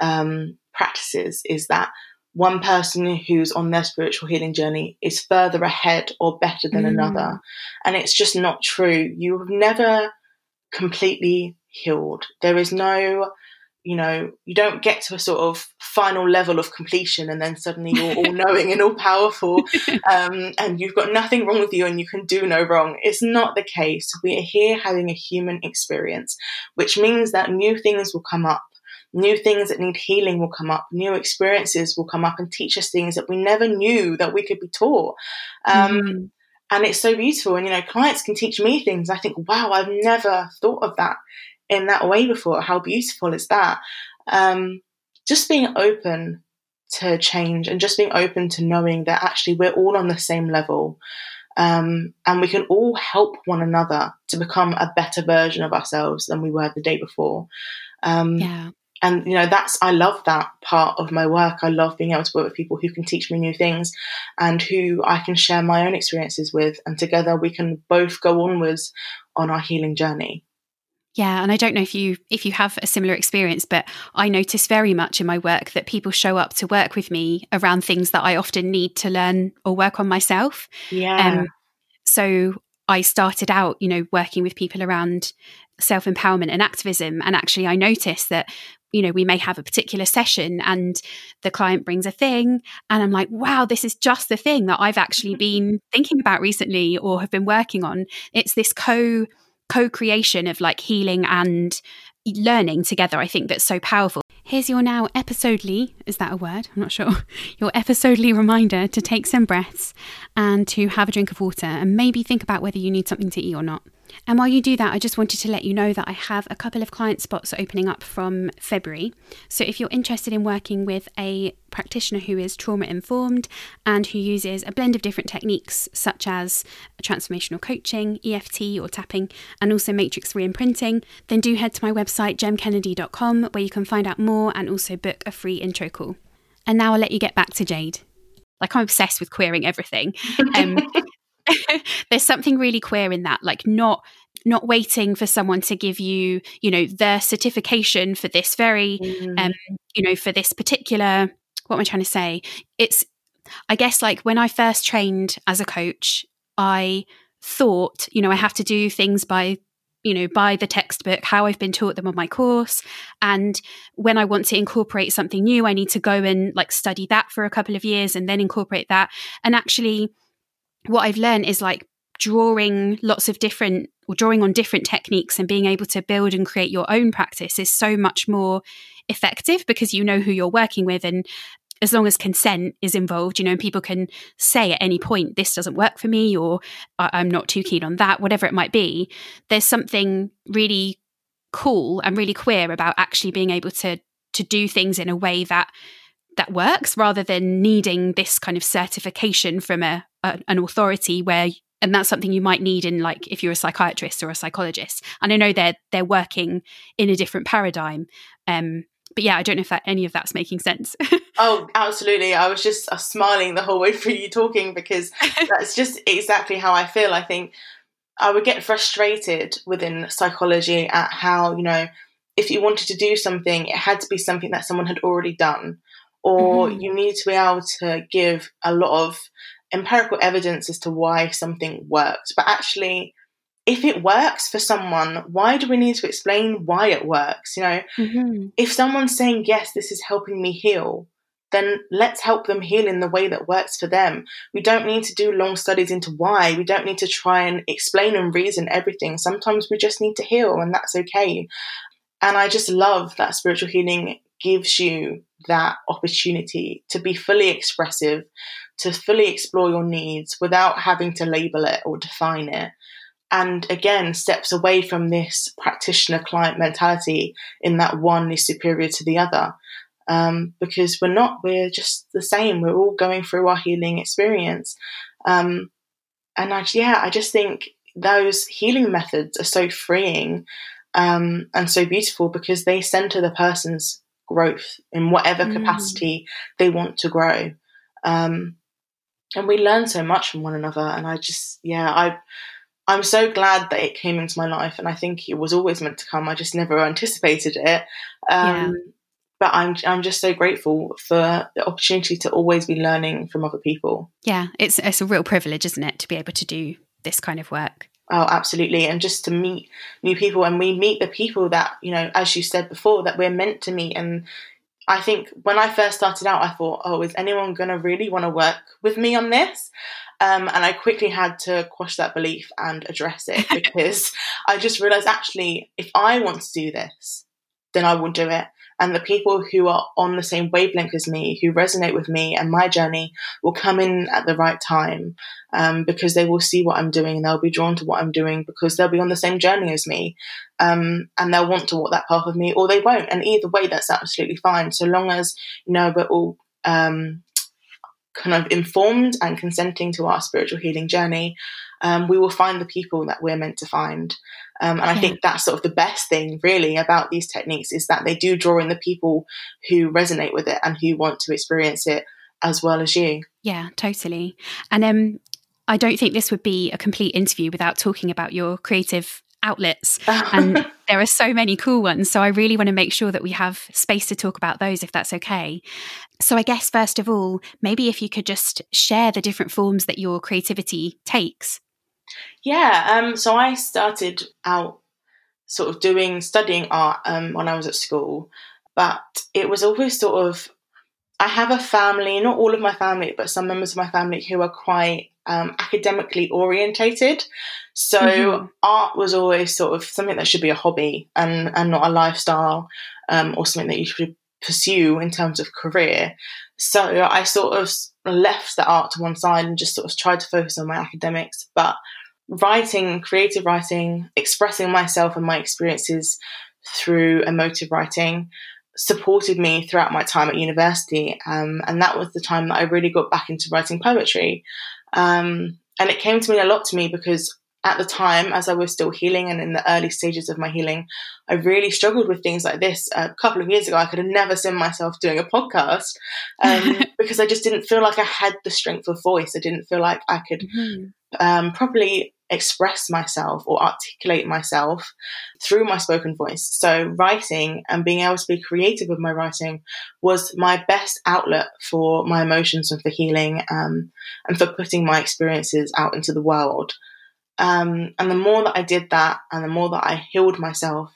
um, practices is that one person who's on their spiritual healing journey is further ahead or better than mm. another. And it's just not true. You have never completely healed. There is no you know, you don't get to a sort of final level of completion and then suddenly you're all knowing and all powerful um, and you've got nothing wrong with you and you can do no wrong. It's not the case. We are here having a human experience, which means that new things will come up. New things that need healing will come up. New experiences will come up and teach us things that we never knew that we could be taught. Um, mm. And it's so beautiful. And, you know, clients can teach me things. I think, wow, I've never thought of that in that way before. How beautiful is that? Um, just being open to change and just being open to knowing that actually we're all on the same level. Um, and we can all help one another to become a better version of ourselves than we were the day before. Um, yeah. and you know that's i love that part of my work i love being able to work with people who can teach me new things and who i can share my own experiences with and together we can both go onwards on our healing journey yeah, and I don't know if you if you have a similar experience, but I notice very much in my work that people show up to work with me around things that I often need to learn or work on myself. Yeah. Um, so I started out, you know, working with people around self empowerment and activism, and actually I noticed that you know, we may have a particular session and the client brings a thing. And I'm like, wow, this is just the thing that I've actually been thinking about recently or have been working on. It's this co co-creation of like healing and learning together i think that's so powerful. Here's your now episodely is that a word? I'm not sure. Your episodely reminder to take some breaths and to have a drink of water and maybe think about whether you need something to eat or not and while you do that, I just wanted to let you know that I have a couple of client spots opening up from February. So if you're interested in working with a practitioner who is trauma informed and who uses a blend of different techniques such as transformational coaching, EFT or tapping, and also matrix reimprinting, then do head to my website gemkennedy.com where you can find out more and also book a free intro call. And now I'll let you get back to Jade. Like I'm obsessed with queering everything. Um, there's something really queer in that like not not waiting for someone to give you you know their certification for this very mm. um you know for this particular what am i trying to say? It's i guess like when i first trained as a coach i thought you know i have to do things by you know by the textbook how i've been taught them on my course. And when i want to incorporate something new i need to go and like study that for a couple of years and then incorporate that. And actually what I've learned is like drawing lots of different or drawing on different techniques and being able to build and create your own practice is so much more effective because you know who you're working with and as long as consent is involved, you know, and people can say at any point, this doesn't work for me, or I'm not too keen on that, whatever it might be. There's something really cool and really queer about actually being able to to do things in a way that that works rather than needing this kind of certification from a, a, an authority where and that's something you might need in like if you're a psychiatrist or a psychologist. And i know they're they're working in a different paradigm um but yeah i don't know if that any of that's making sense. Oh absolutely. I was just uh, smiling the whole way through you talking because that's just exactly how i feel. I think i would get frustrated within psychology at how you know if you wanted to do something it had to be something that someone had already done or mm-hmm. you need to be able to give a lot of empirical evidence as to why something works. But actually, if it works for someone, why do we need to explain why it works? You know, mm-hmm. if someone's saying, yes, this is helping me heal, then let's help them heal in the way that works for them. We don't need to do long studies into why. We don't need to try and explain and reason everything. Sometimes we just need to heal, and that's okay. And I just love that spiritual healing gives you that opportunity to be fully expressive, to fully explore your needs without having to label it or define it. And again, steps away from this practitioner client mentality in that one is superior to the other. Um, because we're not, we're just the same. We're all going through our healing experience. Um, and I, yeah, I just think those healing methods are so freeing um, and so beautiful because they center the person's growth in whatever mm. capacity they want to grow. Um, and we learn so much from one another. And I just, yeah, I, I'm so glad that it came into my life, and I think it was always meant to come. I just never anticipated it. Um, yeah. But I'm I'm just so grateful for the opportunity to always be learning from other people. Yeah, it's it's a real privilege, isn't it, to be able to do this kind of work. Oh, absolutely. And just to meet new people and we meet the people that, you know, as you said before, that we're meant to meet. And I think when I first started out, I thought, oh, is anyone going to really want to work with me on this? Um, and I quickly had to quash that belief and address it because I just realized actually, if I want to do this, then I will do it and the people who are on the same wavelength as me, who resonate with me and my journey, will come in at the right time um, because they will see what I'm doing and they'll be drawn to what I'm doing because they'll be on the same journey as me um, and they'll want to walk that path with me or they won't. And either way, that's absolutely fine so long as you know we're all um, kind of informed and consenting to our spiritual healing journey, um, we will find the people that we're meant to find. Um, and I think that's sort of the best thing, really, about these techniques is that they do draw in the people who resonate with it and who want to experience it as well as you. Yeah, totally. And um, I don't think this would be a complete interview without talking about your creative outlets. and there are so many cool ones. So I really want to make sure that we have space to talk about those if that's okay. So I guess, first of all, maybe if you could just share the different forms that your creativity takes. Yeah. Um, so I started out sort of doing, studying art um, when I was at school, but it was always sort of I have a family, not all of my family, but some members of my family who are quite um, academically orientated. So mm-hmm. art was always sort of something that should be a hobby and, and not a lifestyle um, or something that you should pursue in terms of career. So I sort of left the art to one side and just sort of tried to focus on my academics. But writing, creative writing, expressing myself and my experiences through emotive writing supported me throughout my time at university. Um, and that was the time that I really got back into writing poetry. Um, and it came to mean a lot to me because at the time, as I was still healing and in the early stages of my healing, I really struggled with things like this. A couple of years ago, I could have never seen myself doing a podcast um, because I just didn't feel like I had the strength of voice. I didn't feel like I could mm-hmm. um, properly express myself or articulate myself through my spoken voice. So, writing and being able to be creative with my writing was my best outlet for my emotions and for healing um, and for putting my experiences out into the world. Um, and the more that I did that and the more that I healed myself,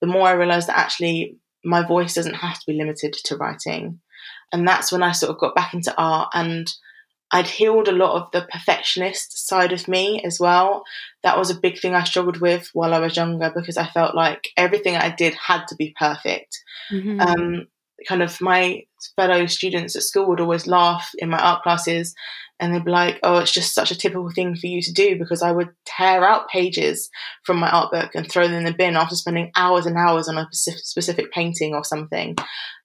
the more I realized that actually my voice doesn't have to be limited to writing. And that's when I sort of got back into art and I'd healed a lot of the perfectionist side of me as well. That was a big thing I struggled with while I was younger because I felt like everything I did had to be perfect. Mm-hmm. Um, kind of my fellow students at school would always laugh in my art classes and they'd be like, oh, it's just such a typical thing for you to do because I would tear out pages from my art book and throw them in the bin after spending hours and hours on a specific painting or something.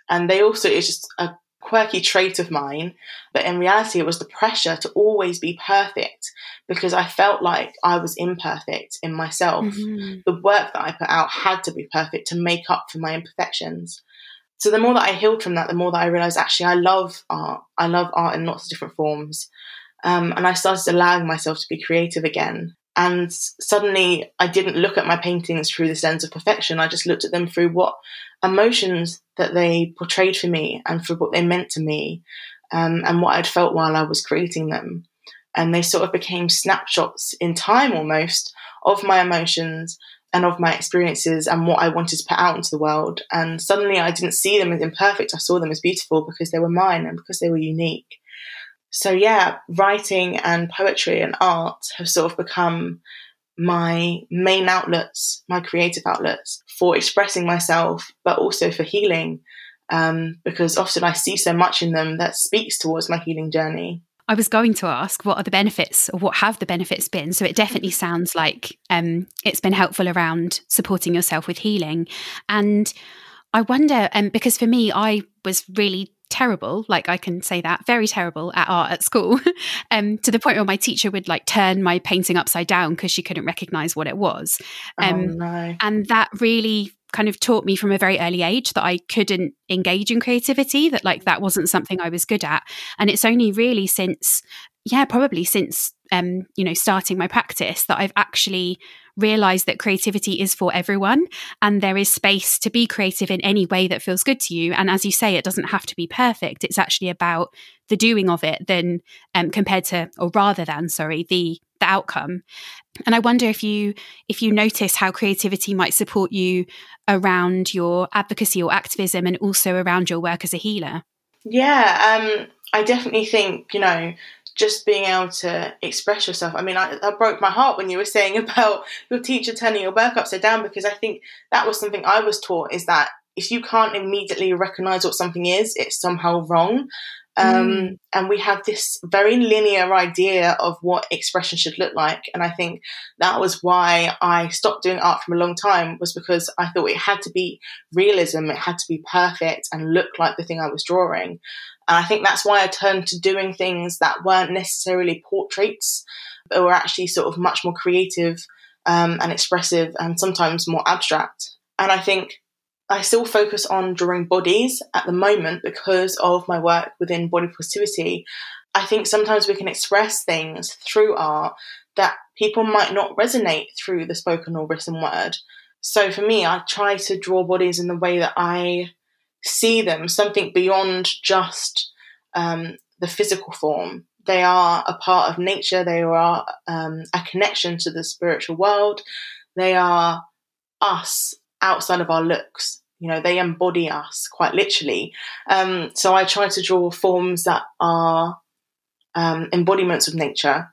And they also, it's just a quirky trait of mine, but in reality, it was the pressure to always be perfect because I felt like I was imperfect in myself. Mm-hmm. The work that I put out had to be perfect to make up for my imperfections. So the more that I healed from that, the more that I realized actually I love art. I love art in lots of different forms. Um, and I started allowing myself to be creative again. And suddenly I didn't look at my paintings through this lens of perfection. I just looked at them through what emotions that they portrayed for me and for what they meant to me um, and what I'd felt while I was creating them. And they sort of became snapshots in time almost of my emotions and of my experiences and what I wanted to put out into the world. And suddenly I didn't see them as imperfect, I saw them as beautiful because they were mine and because they were unique. So, yeah, writing and poetry and art have sort of become my main outlets, my creative outlets for expressing myself, but also for healing. Um, because often I see so much in them that speaks towards my healing journey. I was going to ask what are the benefits or what have the benefits been. So it definitely sounds like um, it's been helpful around supporting yourself with healing. And I wonder, um, because for me, I was really terrible like i can say that very terrible at art at school um to the point where my teacher would like turn my painting upside down because she couldn't recognize what it was oh, um oh, no. and that really kind of taught me from a very early age that I couldn't engage in creativity, that like that wasn't something I was good at. And it's only really since, yeah, probably since, um, you know, starting my practice that I've actually realized that creativity is for everyone and there is space to be creative in any way that feels good to you. And as you say, it doesn't have to be perfect. It's actually about the doing of it than um, compared to, or rather than, sorry, the the outcome. And I wonder if you if you notice how creativity might support you around your advocacy or activism and also around your work as a healer. Yeah, um, I definitely think, you know, just being able to express yourself. I mean, I, that broke my heart when you were saying about your teacher turning your work upside down because I think that was something I was taught is that if you can't immediately recognize what something is, it's somehow wrong. Um, mm. And we have this very linear idea of what expression should look like. And I think that was why I stopped doing art for a long time, was because I thought it had to be realism, it had to be perfect and look like the thing I was drawing. And I think that's why I turned to doing things that weren't necessarily portraits, but were actually sort of much more creative um, and expressive and sometimes more abstract. And I think I still focus on drawing bodies at the moment because of my work within body positivity. I think sometimes we can express things through art that people might not resonate through the spoken or written word. So for me, I try to draw bodies in the way that I see them, something beyond just um, the physical form. They are a part of nature, they are um, a connection to the spiritual world, they are us outside of our looks. You know, they embody us quite literally. Um, so I try to draw forms that are um, embodiments of nature.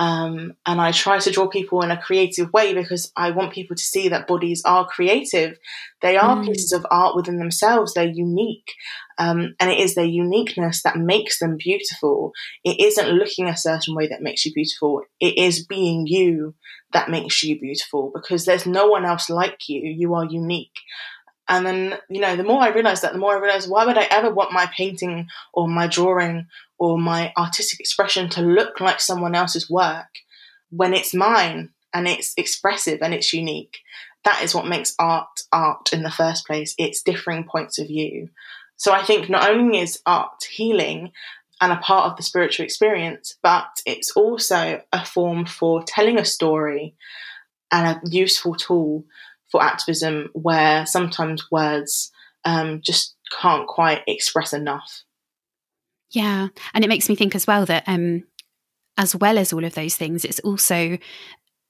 Um, and I try to draw people in a creative way because I want people to see that bodies are creative. They are mm. pieces of art within themselves. They're unique. Um, and it is their uniqueness that makes them beautiful. It isn't looking a certain way that makes you beautiful. It is being you that makes you beautiful because there's no one else like you. You are unique. And then, you know, the more I realized that, the more I realized why would I ever want my painting or my drawing or my artistic expression to look like someone else's work when it's mine and it's expressive and it's unique? That is what makes art art in the first place. It's differing points of view. So I think not only is art healing and a part of the spiritual experience, but it's also a form for telling a story and a useful tool for activism where sometimes words um, just can't quite express enough. Yeah. And it makes me think as well that, um, as well as all of those things, it's also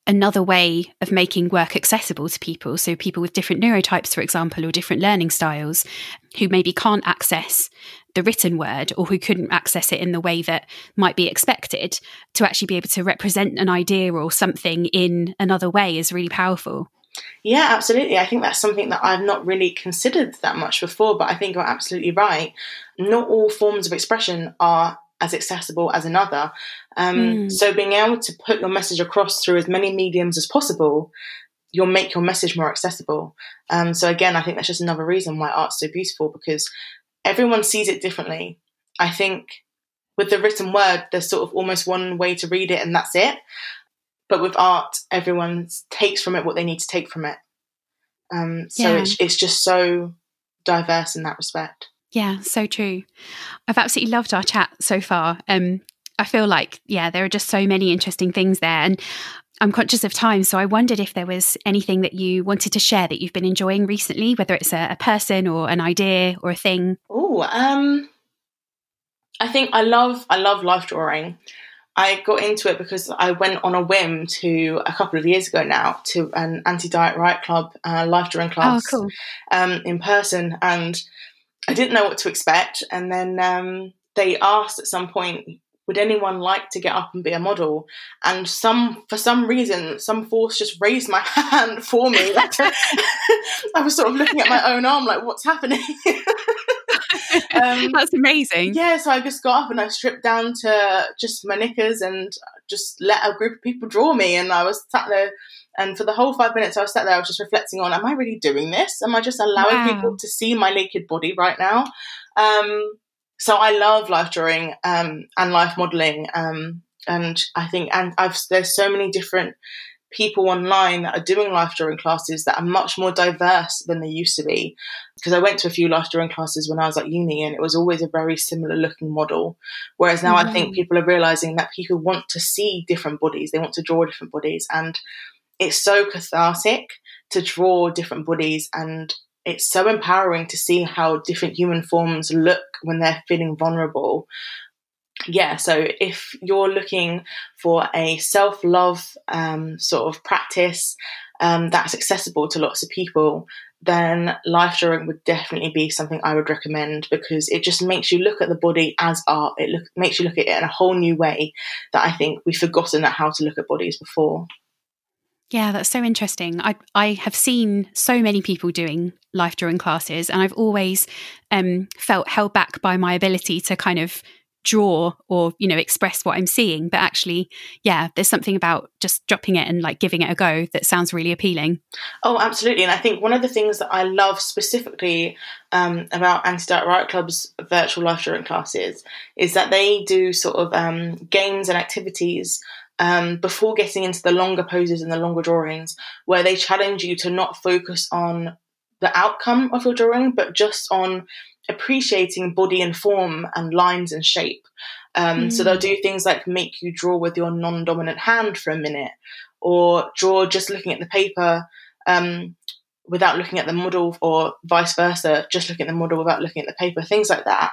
another way of making work accessible to people. So, people with different neurotypes, for example, or different learning styles who maybe can't access the written word or who couldn't access it in the way that might be expected, to actually be able to represent an idea or something in another way is really powerful. Yeah, absolutely. I think that's something that I've not really considered that much before, but I think you're absolutely right. Not all forms of expression are as accessible as another. Um, mm. So being able to put your message across through as many mediums as possible, you'll make your message more accessible. Um, so again, I think that's just another reason why art's so beautiful because everyone sees it differently. I think with the written word, there's sort of almost one way to read it and that's it. But with art, everyone takes from it what they need to take from it. Um, so yeah. it's, it's just so diverse in that respect. Yeah, so true. I've absolutely loved our chat so far. Um, I feel like, yeah, there are just so many interesting things there. And I'm conscious of time, so I wondered if there was anything that you wanted to share that you've been enjoying recently, whether it's a, a person or an idea or a thing. Oh, um, I think I love I love life drawing. I got into it because I went on a whim to a couple of years ago now to an anti diet riot club uh, life drawing oh, class oh, cool. um, in person, and I didn't know what to expect. And then um, they asked at some point, would anyone like to get up and be a model? And some, for some reason, some force just raised my hand for me. I was sort of looking at my own arm, like, what's happening? Um, That's amazing. Yeah, so I just got up and I stripped down to just my knickers and just let a group of people draw me. And I was sat there, and for the whole five minutes I was sat there, I was just reflecting on: Am I really doing this? Am I just allowing wow. people to see my naked body right now? Um, so I love life drawing um, and life modeling, um, and I think and I've there's so many different people online that are doing life drawing classes that are much more diverse than they used to be. Because I went to a few life drawing classes when I was at uni and it was always a very similar looking model. Whereas now mm-hmm. I think mm-hmm. people are realizing that people want to see different bodies, they want to draw different bodies. And it's so cathartic to draw different bodies and it's so empowering to see how different human forms look when they're feeling vulnerable yeah, so if you're looking for a self love um, sort of practice um, that's accessible to lots of people, then life drawing would definitely be something I would recommend because it just makes you look at the body as art. It look, makes you look at it in a whole new way that I think we've forgotten how to look at bodies before. Yeah, that's so interesting. I I have seen so many people doing life drawing classes, and I've always um, felt held back by my ability to kind of draw or you know express what i'm seeing but actually yeah there's something about just dropping it and like giving it a go that sounds really appealing. Oh absolutely and i think one of the things that i love specifically um, about anti-diet riot club's virtual life drawing classes is that they do sort of um, games and activities um, before getting into the longer poses and the longer drawings where they challenge you to not focus on the outcome of your drawing but just on appreciating body and form and lines and shape. Um, mm. So they'll do things like make you draw with your non dominant hand for a minute, or draw just looking at the paper um, without looking at the model, or vice versa, just looking at the model without looking at the paper, things like that.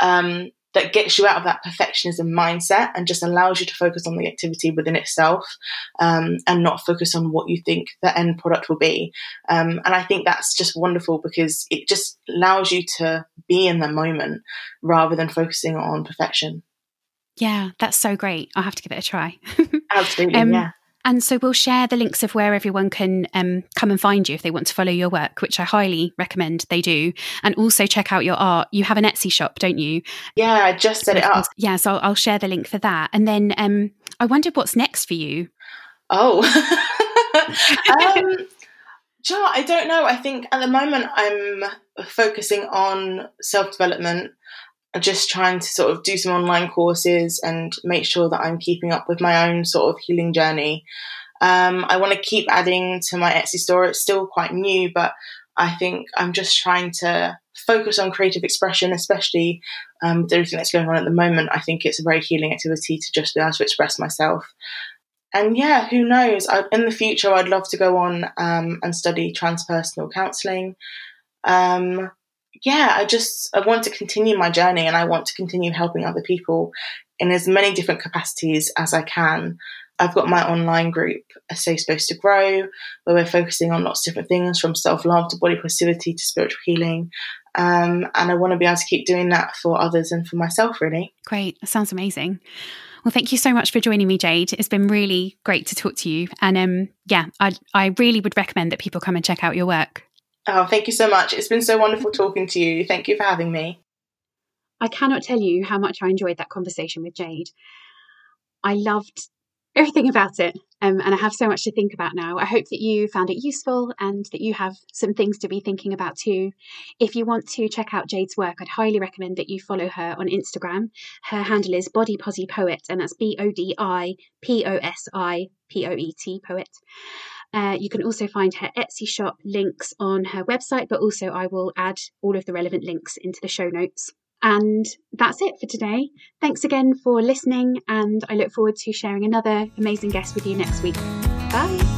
Um, that gets you out of that perfectionism mindset and just allows you to focus on the activity within itself um, and not focus on what you think the end product will be. Um, and I think that's just wonderful because it just allows you to be in the moment rather than focusing on perfection. Yeah, that's so great. I'll have to give it a try. Absolutely, um, yeah. And so we'll share the links of where everyone can um, come and find you if they want to follow your work, which I highly recommend they do. And also check out your art. You have an Etsy shop, don't you? Yeah, I just set it up. Yeah, so I'll, I'll share the link for that. And then um, I wondered what's next for you. Oh, um, I don't know. I think at the moment I'm focusing on self development just trying to sort of do some online courses and make sure that I'm keeping up with my own sort of healing journey. Um, I want to keep adding to my Etsy store. It's still quite new, but I think I'm just trying to focus on creative expression, especially um, with everything that's going on at the moment. I think it's a very healing activity to just be able to express myself. And yeah, who knows? I, in the future, I'd love to go on um, and study transpersonal counselling. Um, yeah, I just I want to continue my journey and I want to continue helping other people in as many different capacities as I can. I've got my online group, A Safe Space to Grow, where we're focusing on lots of different things from self love to body positivity to spiritual healing. Um, and I want to be able to keep doing that for others and for myself, really. Great. That sounds amazing. Well, thank you so much for joining me, Jade. It's been really great to talk to you. And um, yeah, I, I really would recommend that people come and check out your work. Oh, thank you so much. It's been so wonderful talking to you. Thank you for having me. I cannot tell you how much I enjoyed that conversation with Jade. I loved everything about it, um, and I have so much to think about now. I hope that you found it useful and that you have some things to be thinking about too. If you want to check out Jade's work, I'd highly recommend that you follow her on Instagram. Her handle is Body Posi Poet, and that's B O D I P O S I P O E T Poet. Uh, you can also find her Etsy shop links on her website, but also I will add all of the relevant links into the show notes. And that's it for today. Thanks again for listening, and I look forward to sharing another amazing guest with you next week. Bye.